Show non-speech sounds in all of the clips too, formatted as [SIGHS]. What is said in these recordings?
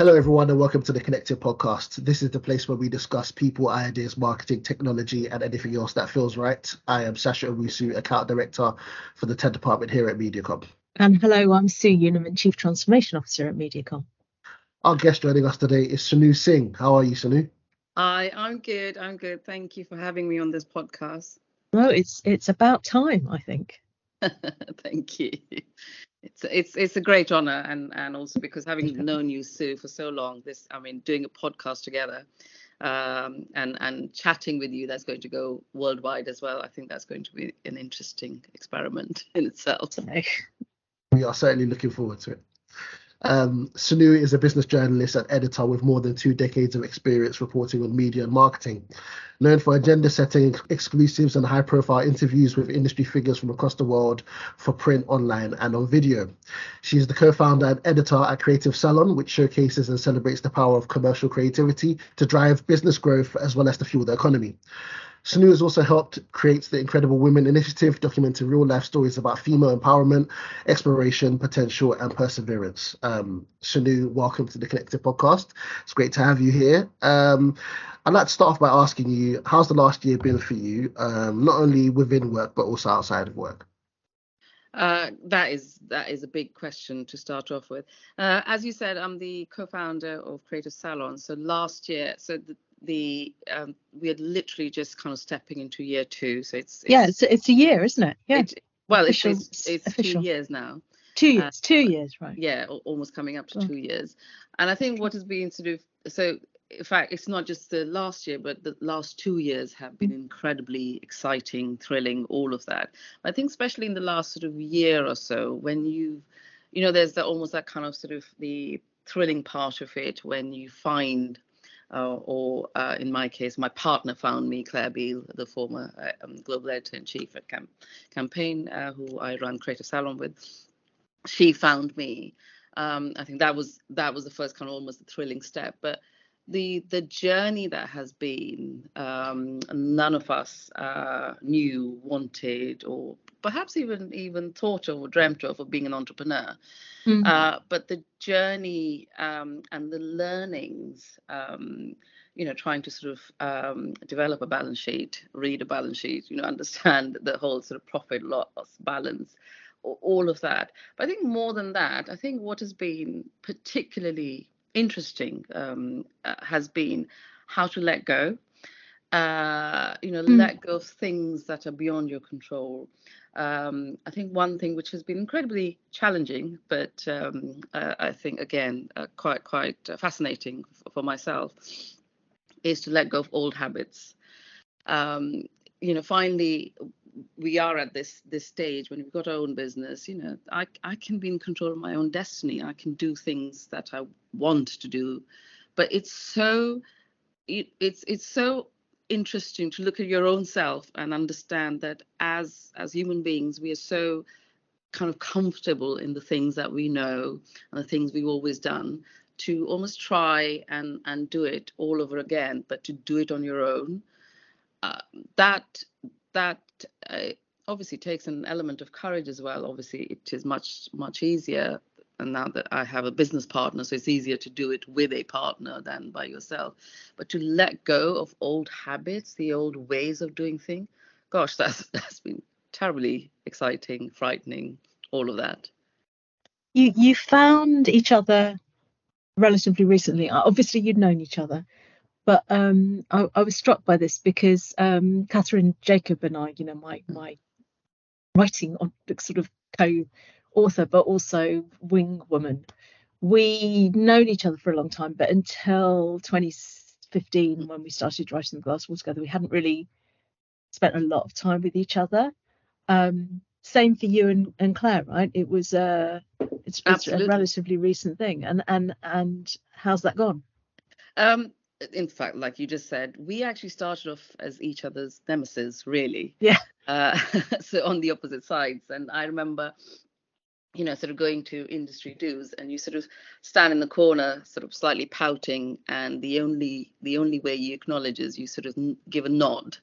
Hello, everyone, and welcome to the Connected Podcast. This is the place where we discuss people, ideas, marketing, technology, and anything else that feels right. I am Sasha Owusu, Account Director for the TED Department here at Mediacom. And hello, I'm Sue Unerman, Chief Transformation Officer at Mediacom. Our guest joining us today is Sonoo Singh. How are you, Sonoo? Hi, I'm good. I'm good. Thank you for having me on this podcast. Well, it's it's about time, I think. [LAUGHS] Thank you it's it's it's a great honor and and also because having known you sue for so long this i mean doing a podcast together um, and and chatting with you that's going to go worldwide as well. I think that's going to be an interesting experiment in itself. We are certainly looking forward to it um, Sonoo is a business journalist and editor with more than two decades of experience reporting on media and marketing. Known for agenda setting, exclusives, and high profile interviews with industry figures from across the world for print, online, and on video. She is the co founder and editor at Creative Salon, which showcases and celebrates the power of commercial creativity to drive business growth as well as to fuel the economy. Has also helped create the Incredible Women Initiative, documenting real life stories about female empowerment, exploration, potential, and perseverance. Um, Sonoo, welcome to the Connected Podcast. It's great to have you here. Um, I'd like to start off by asking you, how's the last year been for you, um, not only within work but also outside of work? Uh, that is that is a big question to start off with. Uh, as you said, I'm the co-founder of Creative Salon. So last year, so the, the um, we are literally just kind of stepping into year two. So it's, it's yeah, it's it's a year, isn't it? Yeah. It, well, official, it's it's, it's two years now. Two years, uh, two years, right? Yeah, almost coming up to oh. two years. And I think what has been sort of so. In fact, it's not just the last year, but the last two years have been incredibly exciting, thrilling, all of that. I think, especially in the last sort of year or so, when you, you know, there's the, almost that kind of sort of the thrilling part of it when you find uh, or uh, in my case, my partner found me, Claire Beale, the former uh, um, global editor in chief at Cam- Campaign, uh, who I run Creative Salon with. She found me. Um, I think that was that was the first kind of almost thrilling step, but the the journey that has been um, none of us uh, knew wanted or perhaps even even thought of or dreamt of of being an entrepreneur mm-hmm. uh, but the journey um, and the learnings um, you know trying to sort of um, develop a balance sheet read a balance sheet you know understand the whole sort of profit loss balance all of that but i think more than that i think what has been particularly interesting um, uh, has been how to let go. Uh, you know, mm. let go of things that are beyond your control. Um, I think one thing which has been incredibly challenging, but um, uh, I think again uh, quite quite fascinating for, for myself, is to let go of old habits. Um, you know, finally we are at this this stage when we've got our own business you know i i can be in control of my own destiny. I can do things that i want to do. But it's so it, it's it's so interesting to look at your own self and understand that as as human beings we are so kind of comfortable in the things that we know and the things we've always done to almost try and and do it all over again but to do it on your own. Uh, that that uh, obviously takes an element of courage as well. Obviously, it is much much easier. And now that I have a business partner, so it's easier to do it with a partner than by yourself. But to let go of old habits, the old ways of doing things, gosh, [LAUGHS] that's that's been terribly exciting, frightening, all of that. You you found each other relatively recently. Obviously, you'd known each other, but um, I, I, was struck by this because um, Kathryn Jacob and I, you know, my my writing on sort of co-author, but also wing woman, we known each other for a long time, but until 2015, when we started writing the Glass Wall together, we hadn't really spent a lot of time with each other. Um, same for you and, and Claire, right? It was uh, it's, it's a relatively recent thing, and and and how's that gone? Um, in fact, like you just said, we actually started off as each other's nemesis, really. Yeah. Uh, [LAUGHS] so on the opposite sides. And I remember, you know, sort of going to industry dues, and you sort of stand in the corner, sort of slightly pouting, and the only the only way you acknowledge is you sort of give a nod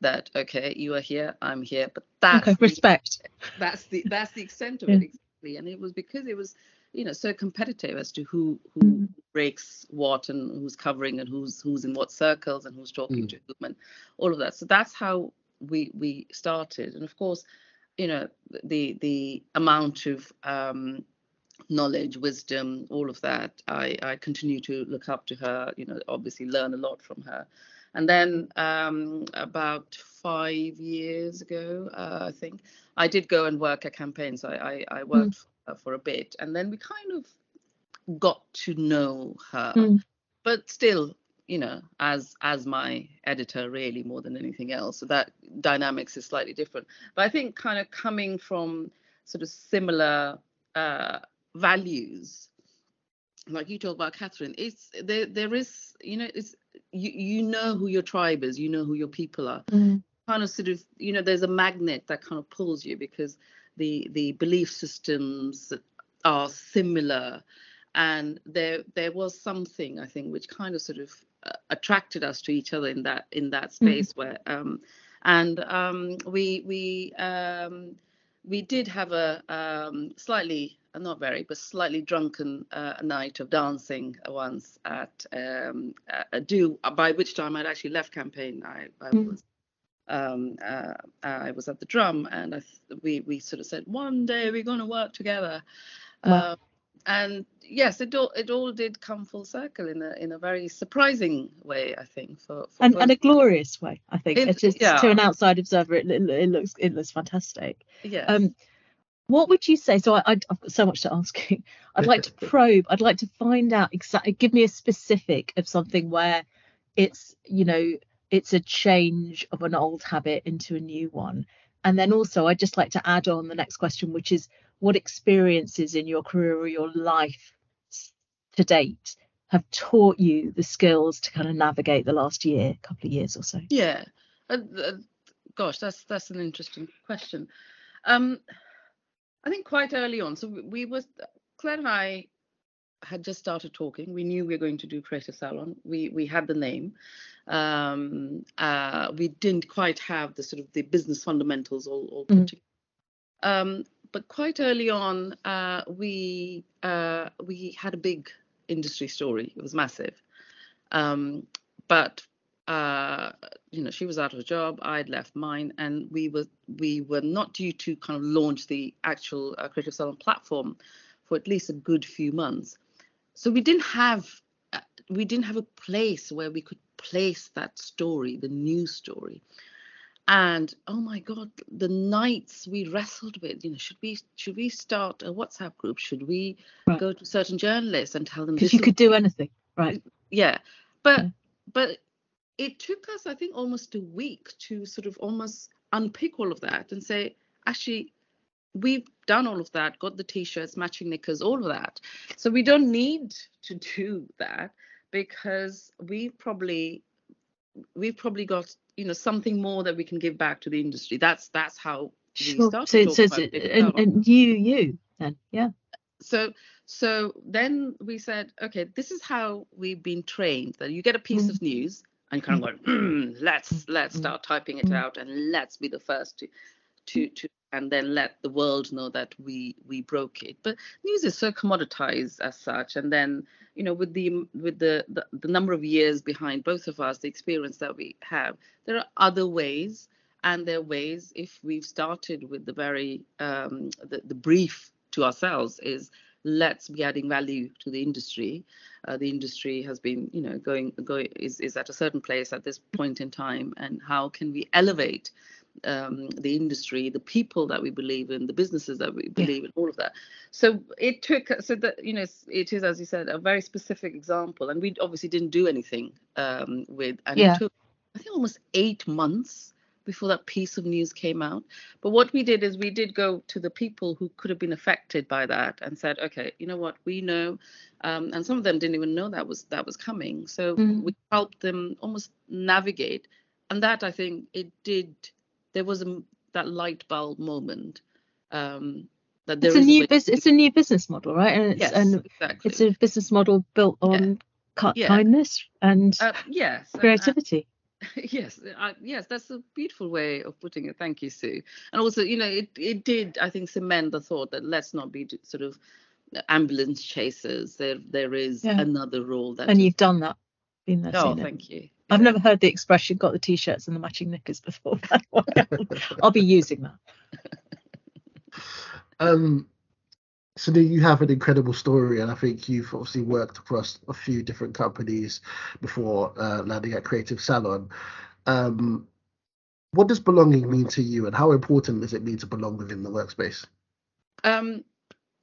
that okay, you are here, I'm here. But that okay, respect. That's the that's the extent of yeah. it exactly. And it was because it was you know so competitive as to who who mm-hmm. breaks what and who's covering and who's who's in what circles and who's talking Mm. to whom and all of that. So that's how we we started. And of course, you know, the the amount of um, knowledge, wisdom, all of that, I I continue to look up to her. You know, obviously learn a lot from her. And then um, about five years ago, uh, I think I did go and work at campaigns. I I, I worked for, her for a bit, and then we kind of got to know her, Mm. but still, you know, as as my editor, really more than anything else. So that dynamics is slightly different. But I think kind of coming from sort of similar uh, values, like you talk about Kathryn, it's there. There is, you know, it's you you know who your tribe is, you know who your people are Mm. kind of sort of you know there's a magnet that kind of pulls you because the the belief systems are similar. And there there was something i think which kind of sort of uh, attracted us to each other in that in that space where um and um we we um we did have a um slightly uh, not very but slightly drunken uh, night of dancing once at um a, do by which time i'd actually left campaign. I i Mm. was um, uh, I was at the drum, and I th- we we sort of said one day we're going to work together. Wow. Um, and yes, it all it all did come full circle in a in a very surprising way, I think. For, for And, both- and a glorious way, I think. It- just yeah. to an outside observer, it, it, it looks it looks fantastic. yes. Um, what would you say? So I, I, I've got so much to ask you. I'd like to [LAUGHS] probe. I'd like to find out exactly. Give me a specific of something where it's you know it's a change of an old habit into a new one. And then also, I'd just like to add on the next question, which is what experiences in your career or your life to date have taught you the skills to kind of navigate the last year, couple of years or so? Yeah. Uh, uh, gosh, that's that's an interesting question. Um, I think quite early on, so we, we was Claire and I had just started talking. We knew we were going to do Creative Salon. We we had the name. Um, uh, we didn't quite have the sort of the business fundamentals all, all put Mhm. together. Um, but quite early on, uh, we uh, we had a big industry story. It was massive. Um, but uh, you know, she was out of a job. I'd left mine, and we were we were not due to kind of launch the actual uh, Creative Salon platform for at least a good few months. So we didn't have uh, we didn't have a place where we could place that story, the new story. And oh my God, the nights we wrestled with, you know, should we should we start a WhatsApp group? Should we Right. go to certain journalists and tell them Because you could do anything, right? yeah but Yeah. but it took us i think almost a week to sort of almost unpick all of that and say actually we've done all of that got the t-shirts matching knickers all of that so we don't need to do that because we've probably we've probably got you know something more that we can give back to the industry that's that's how we Sure. started So, so and, you, you then, yeah. so so then we said okay this is how we've been trained that you get a piece Mm. of news and you kind of go mm, let's let's Mm. start typing it Mm. out and let's be the first to to to and then let the world know that we we broke it. But news is so commoditized as such and then you know with the with the, the the number of years behind both of us the experience that we have there are other ways and there are ways if we've started with the very um the, the brief to ourselves is let's be adding value to the industry. Uh, the industry has been you know going going is, is at a certain place at this point in time and how can we elevate um, the industry the people that we believe in the businesses that we Yeah. believe in all of that so it took so that you know it's- as you said a very specific example and we obviously didn't do anything um, with and Yeah. it took i think almost eight months before that piece of news came out but what we did is we did go to the people who could have been affected by that and said, okay, you know what, we know, um, and some of them didn't even know that was that was coming. So Mm. we helped them almost navigate, and that I think it did. There was a, that light bulb moment. Um, that there It's a new way- business. It's a new business model, right? And it's yes, and exactly. it's a business model built on ki- Yeah. kindness and uh, yes, and- and- creativity. [LAUGHS] yes uh, yes that's a beautiful way of putting it thank you sue and also you know it, it did i think cement the thought that let's not be sort of ambulance chasers. There there is Yeah. another role that. And you've done that. Been there, oh, seen it. thank you. I've never heard the expression "got the t-shirts and the matching knickers" before. [LAUGHS] I'll be using that. [LAUGHS] Um, so you have an incredible story, and I think you've obviously worked across a few different companies before uh, landing at Creative Salon. Um, what does belonging mean to you, and how important does it mean to belong within the workspace? Um,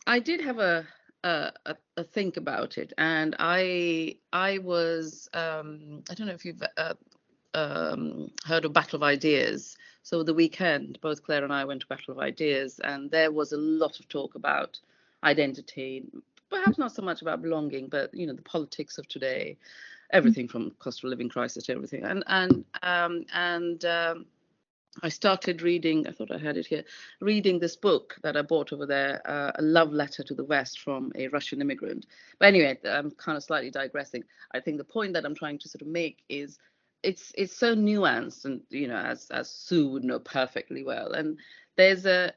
I did have a a, a, a think about it, and I I was um, I don't know if you've uh, um, heard of Battle of Ideas. So the weekend, both Claire and I went to Battle of Ideas, and there was a lot of talk about identity, perhaps not so much about belonging, but you know the politics of today, everything from cost of living crisis to everything, and and um, and um, I started reading. I thought I had it here. Reading this book that I bought over there, uh, a love letter to the West from a Russian immigrant. But anyway, I'm kind of slightly digressing. I think the point that I'm trying to sort of make is it's it's so nuanced, and you know, as as Sue would know perfectly well. And there's a,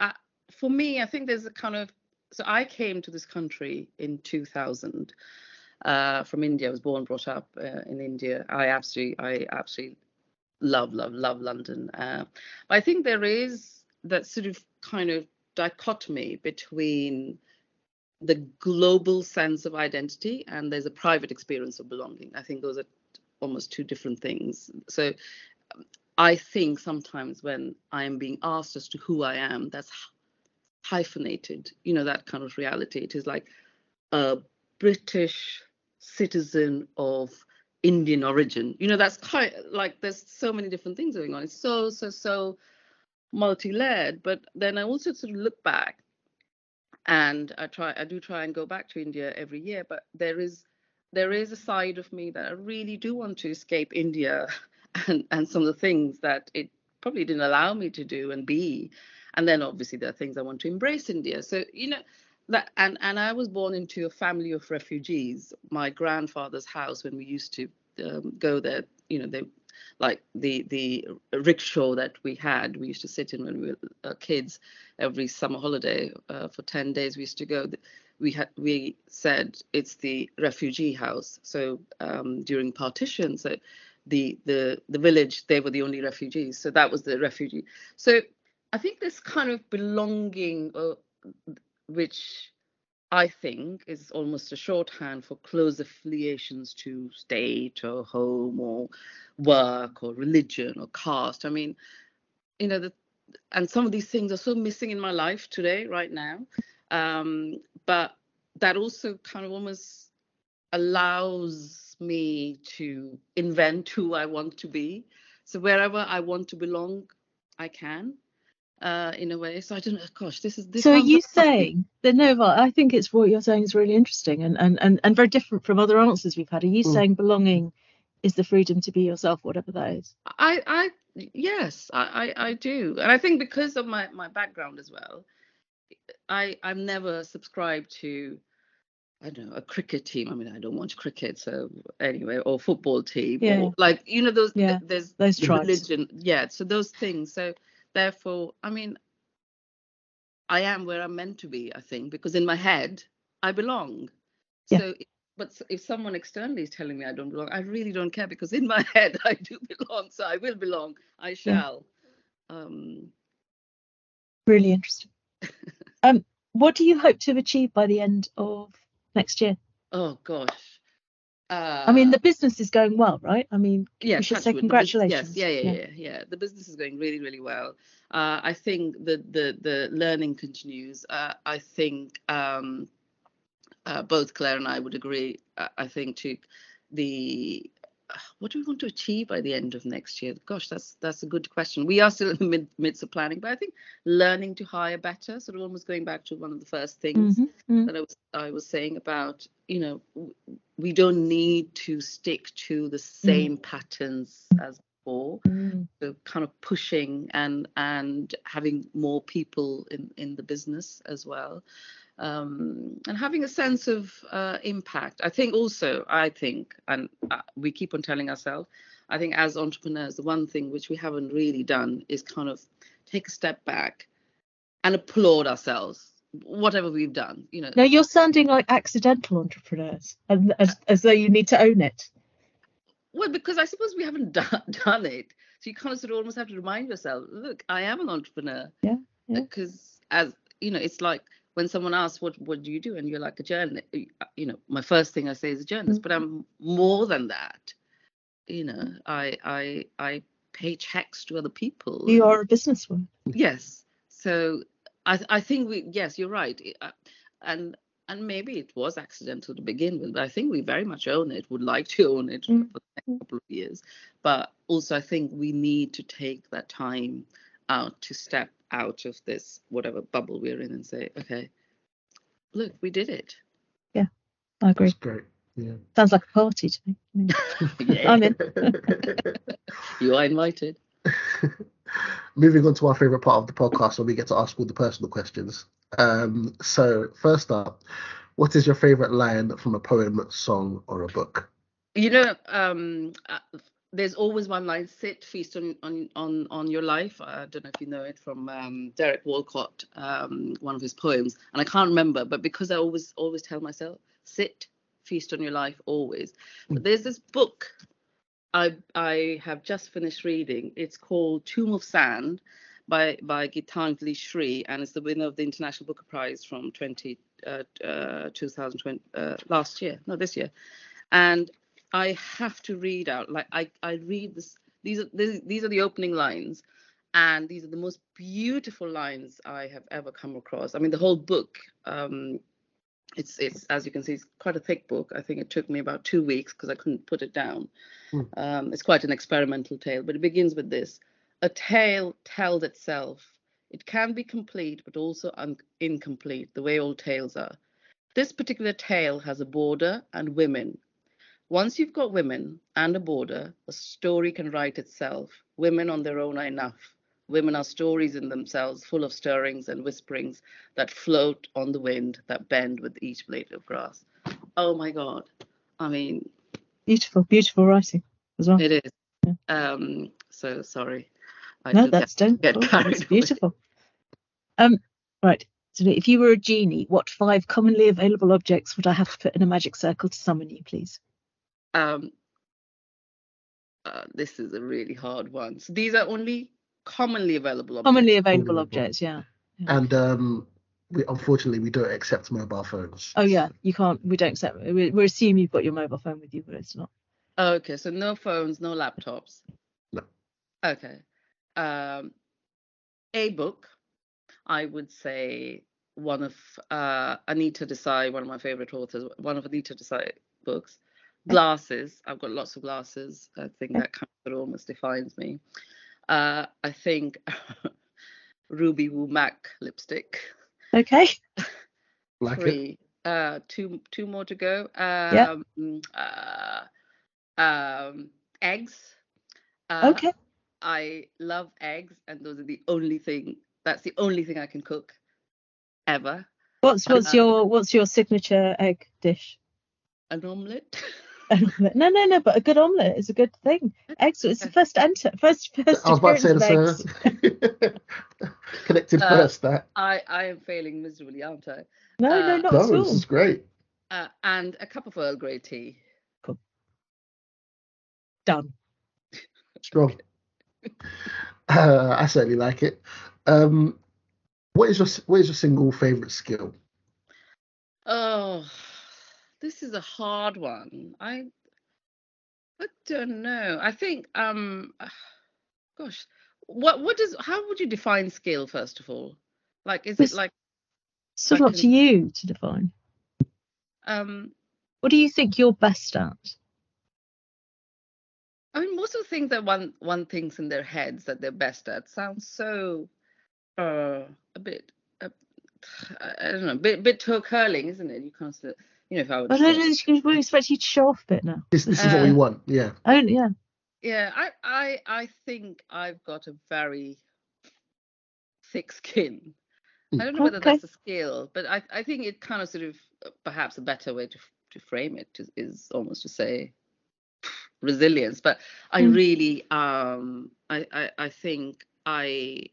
uh, for me, I think there's a kind of. So I came to this country in 2000 uh, from India. I was born, brought up uh, in India. I absolutely, I absolutely love, love, love London. Uh, I think there is that sort of kind of dichotomy between the global sense of identity and there's a private experience of belonging. I think those are almost two different things. So um, I think sometimes when I am being asked as to who I am, that's hyphenated, you know, that kind of reality. It is like a British citizen of Indian origin. You know, that's quite like there's so many different things going on. It's so, so, so multi-layered. But then I also sort of look back and I try I do try and go back to India every year, but there is there is a side of me that I really do want to escape India [LAUGHS] and, and some of the things that it probably didn't allow me to do and be. And then obviously there are things I want to embrace India. So, you know, and, and I was born into a family of refugees. My grandfather's house when we used to um, go there, you know, they like the the rickshaw that we had we used to sit in when we were uh, kids every summer holiday uh, for 10 days. We used to go we had we said it's the refugee house. So um, during partition so the the the village they were the only refugees. So that was the refugee. So i think this kind of belonging uh, which I think is almost a shorthand for close affiliations to state or home or work or religion or caste. I mean, you know, the, and some of these things are so missing in my life today, right now. Um, but that also kind of almost allows me to invent who I want to be. So wherever I want to belong, I can uh, in a way. So I don't know. Gosh, this is this. so are you saying that no but i think it's what you're saying is really interesting and and and, and very different from other answers we've had are you Mm. saying belonging is the freedom to be yourself whatever that is I, I, yes, I, I, I do, and I think because of my my background as well, I, I've never subscribed to, I don't know, a cricket team. I mean, I don't watch cricket, so anyway, or football team, Yeah. or like you know those. Yeah, there's those the tribes. religion, yeah. So those things. So therefore, I mean, I am where I'm meant to be. I think because in my head I belong. Yeah. So but if someone externally is telling me I don't belong, I really don't care because in my [LAUGHS] head I do belong. So I will belong. I shall. Um, really interesting [LAUGHS] um what do you hope to achieve by the end of next year oh gosh. Uh, i mean the business is going well right i mean yeah, we should say wood, the bus- congratulations. Yes, yeah, yeah, Yeah. yeah, yeah. The business is going really, really well. Uh, I think the the the learning continues. Uh, I think um, uh, both Claire and I would agree. Uh, I think to the what do we want to achieve by the end of next year? Gosh, that's that's a good question. We are still in the mid, midst of planning, but I think learning to hire better, sort of almost going back to one of the first things Mhm, mhm. that I was I was saying about you know we don't need to stick to the same patterns as before. Mm. So kind of pushing and and having more people in in the business as well, um, and having a sense of uh, impact. I think also I think and uh, we keep on telling ourselves. I think as entrepreneurs, the one thing which we haven't really done is kind of take a step back and applaud ourselves whatever we've done. You know. No, you're sounding like accidental entrepreneurs, and as, as though you need to own it. Well, because I suppose we haven't [LAUGHS] done, done it, so you kind of sort of almost have to remind yourself, look, I am an entrepreneur. Yeah. yeah. Because as you know, it's like when someone asks, "What what do you do?" and you're like a journalist. You know, my first thing I say is a journalist, mm-hmm. but I'm more than that. You know, I I I pay checks to other people. You are a businesswoman. Yes. So I I think we yes, you're right. Uh, and and maybe it was accidental to begin with, but I think we very much own it, would like to own it mm. for the next couple of years. But also, I think we need to take that time out to step out of this whatever bubble we're in and say, okay, look, we did it. Yeah, I agree. That's great. Yeah. Sounds like a party to me. [LAUGHS] I'm in. [LAUGHS] you are invited. [LAUGHS] Moving on to our favorite part of the podcast where we get to ask all the personal questions. Um, so, first up, what is your favorite line from a poem, song, or a book? You know, um, uh, there's always one line: "Sit, feast on on on, on your life." I don't know if you know it from um, Derek Walcott, um, one of his poems, and I can't remember, but because I always always tell myself, "Sit, feast on your life, always." But hmm. there's this book I I have just finished reading. It's called Tomb of Sand by by Geetanjali Shree, and it's the winner of the International Booker Prize from 20 uh, uh, 2020 uh, last year, no this year. And I have to read out like I I read this. These are these are the opening lines, and these are the most beautiful lines I have ever come across. I mean, the whole book um, it's it's as you can see it's quite a thick book i think it took me about two weeks because i couldn't put it down mm. um, it's quite an experimental tale but it begins with this a tale tells itself it can be complete but also un- incomplete the way all tales are this particular tale has a border and women once you've got women and a border a story can write itself women on their own are enough Women are stories in themselves, full of stirrings and whisperings that float on the wind, that bend with each blade of grass. Oh my God. I mean, beautiful, beautiful writing as well. It is. Yeah. Um, so sorry. I no, that's get, don't. Get carried it's beautiful. Um, right. So if you were a genie, what five commonly available objects would I have to put in a magic circle to summon you, please? Um, uh, this is a really hard one. So these are only commonly available objects. Commonly available objects, yeah. yeah. And um, we unfortunately we don't accept mobile phones. Oh yeah, you can't. We don't accept. We, we assume you've got your mobile phone with you, but it's not. Oh, okay, so no phones, no laptops. No. Okay. Um, a book, I would say one of uh, Anita Desai, one of my favorite authors, one of Anita Desai books. Glasses. I've got lots of glasses. I think that kind of almost defines me. Uh, I think [LAUGHS] Ruby Woo Mac lipstick. Okay. [LAUGHS] like Three. It. Uh, two two more to go. Um, yeah. Uh, um, eggs. Uh, okay. I love eggs, and those are the only thing. That's the only thing I can cook, ever. What's what's uh, your what's your signature egg dish? An omelette. [LAUGHS] no, no, no. But a good omelette is a good thing. Eggs. It's the first enter. First, first. I was about to say the [LAUGHS] connected uh, first. That. I I am failing miserably, aren't I? No, uh, no, not no, at all. This is great. Uh, and a cup of Earl Grey tea. Cool. Done. Strong. [LAUGHS] [LAUGHS] uh, I certainly like it. Um, what is your what is your single favorite skill? Oh, this is a hard one. I I don't know. I think um [SIGHS] gosh, what what does how would you define skill first of all? Like is it's it like sort of up to you to define? Um what do you think you're best at? I mean most of the things that one one thinks in their heads that they're best at sounds so uh a bit uh, [SIGHS] I don't know, a bit bit toe curling, isn't it? You can't you know, if I would. I don't we expect you to show off a bit now. This, this is uh, what we uh, want. Yeah. Oh yeah. Yeah, I, I, I think I've got a very thick skin. I don't know whether okay. that's a skill, but I, I think it kind of sort of perhaps a better way to to frame it is, is almost to say resilience. But I mm. really um I, I I think I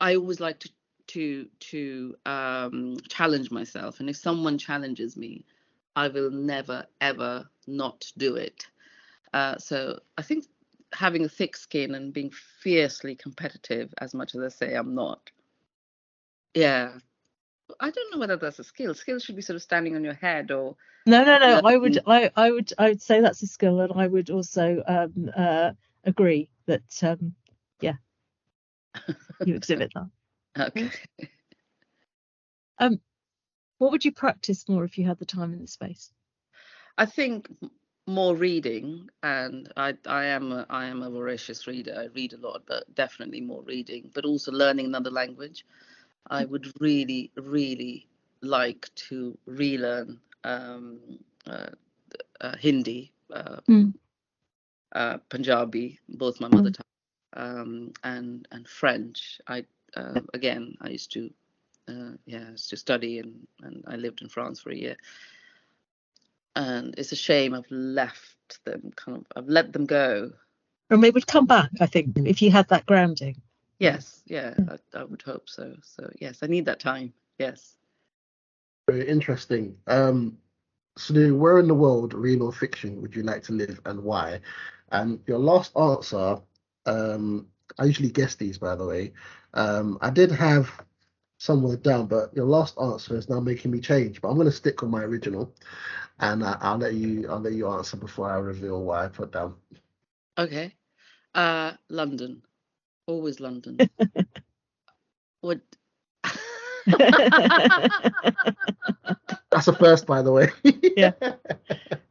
I always like to to to um, challenge myself, and if someone challenges me, I will never ever not do it. Uh, so I think having a thick skin and being fiercely competitive, as much as I say I'm not, yeah, I don't know whether that's a skill. Skill should be sort of standing on your head or. No, no, no. I would, I, I would, I would say that's a skill, and I would also um, uh, agree that, um, yeah, [LAUGHS] you exhibit that. Okay. [LAUGHS] Um, what would you practice more if you had the time and the space? I think more reading, and I I am a, I am a voracious reader. I read a lot, but definitely more reading, but also learning another language. I would really really like to relearn um, uh, uh, Hindi, uh, Mm. uh, Punjabi, both my mother tongue, um, and and French. I uh, again I used to uh, yeah used to study and and I lived in France for a year. And it's a shame I've left them kind of I've let them go. And they would come back, I think, if you had that grounding. Yes, yeah, I, I would hope so. So yes, I need that time. Yes. Very interesting. Um, Sonoo, where in the world, real or fiction, would you like to live and why? And your last answer, um, I usually guess these, by the way. Um, I did have somewhere down, but your last answer is now making me change. But I'm going to stick with my original, and I, I'll let you. I'll let you answer before I reveal why I put down. Okay. Uh, London. Always London. [LAUGHS] Would. [LAUGHS] That's a first, by the way. [LAUGHS] Yeah.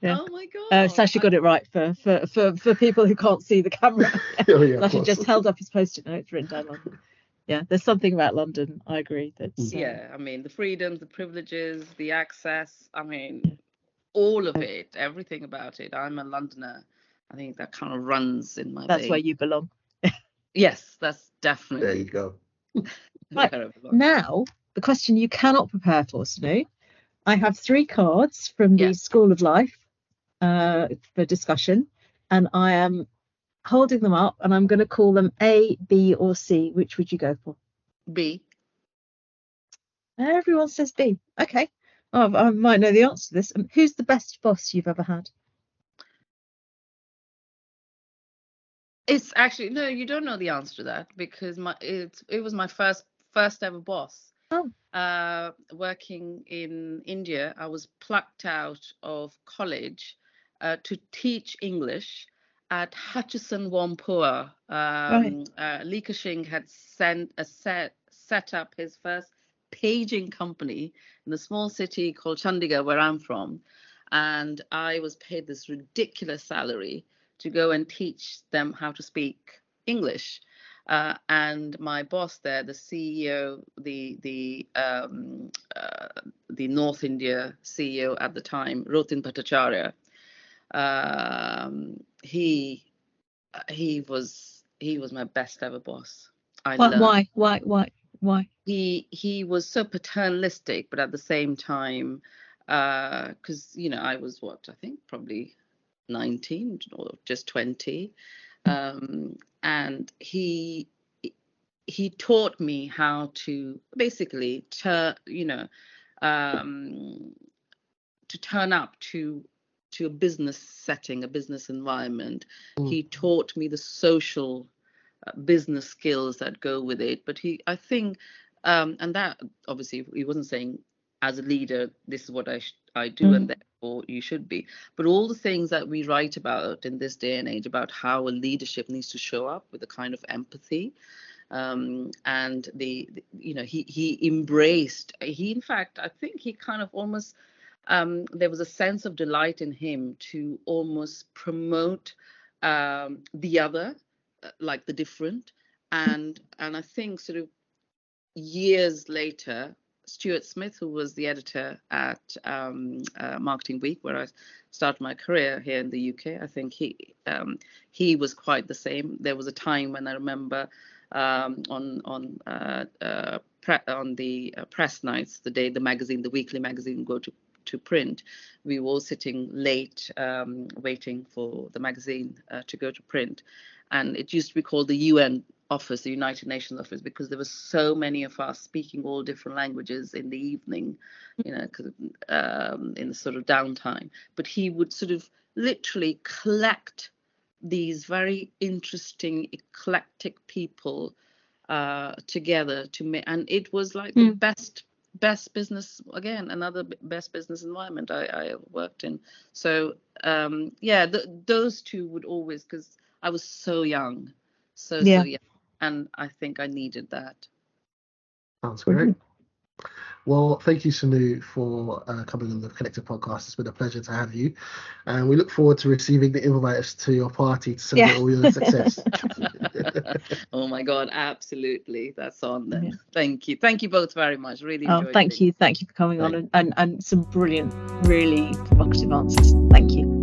Yeah. Oh my god. Uh, Sasha got it right for, for, for, for people who can't see the camera. Oh, yeah, Sasha just held up his post-it notes written down London. Yeah, there's something about London. I agree. That's uh, yeah i mean the freedoms the privileges the access i mean all of it everything about it i'm a londoner i think that kind of runs in my that's veins. where you belong. yes that's definitely. There you go. Right. [LAUGHS] where I belong. Now, the question you cannot prepare for, Sonoo. I have three cards from the Yeah. School of Life uh, for discussion, and I am holding them up, and I'm going to call them A, B, or C. Which would you go for? b Everyone says B. Okay. Oh, I might know the answer to this. Um, who's the best boss you've ever had? it's actually no you don't know the answer to that because my it's it was my first first ever boss Oh. uh working in india i was plucked out of college uh, to teach english at Hutchison Whampoa um uh, Li Ka-shing had sent a set set up his first paging company in a small city called chandigarh where i'm from and i was paid this ridiculous salary to go and teach them how to speak English. Uh, and my boss there, the CEO, the the um, uh, the North India CEO at the time, Rotin Bhattacharya, um, he he was he was my best ever boss. I Why? Why? Why? Why? Why? he he was so paternalistic but at the same time because you know i was what i think probably 19 or just 20 um, and he he taught me how to basically turn you know um, to turn up to to a business setting a business environment Mm. he taught me the social uh, business skills that go with it but he i think um, and that obviously he wasn't saying as a leader this is what i sh- i do and Mhm. therefore you should be but all the things that we write about in this day and age about how a leadership needs to show up with a kind of empathy um, and the, the you know he he embraced he in fact i think he kind of almost um, there was a sense of delight in him to almost promote um, the other uh, like the different. And and i think sort of years later stuart smith who was the editor at um, uh, marketing week where i started my career here in the uk i think he um, he was quite the same. There was a time when i remember um, on on uh, uh, pre- on the uh, press nights the day the magazine the weekly magazine go to to print we were all sitting late um, waiting for the magazine uh, to go to print and it used to be called the UN office, the United Nations office, because there were so many of us speaking all different languages in the evening, you know, um, in the sort of downtime. But he would sort of literally collect these very interesting, eclectic people uh, together to make, and it was like mm. the best best business again another best business environment I, I worked in so um yeah the, those two would always because I was so young so yeah. so young and I think I needed that. Sounds great. Well, thank you, Sonoo, for uh, coming on the Connected podcast. It's been a pleasure to have you, and we look forward to receiving the invites to your party to celebrate yeah. all your success. [LAUGHS] oh my God, absolutely, that's on then. Yeah. Thank you, thank you both very much. Really. Oh, thank it. you, thank you for coming thank on and, and and some brilliant, really provocative answers. Thank you.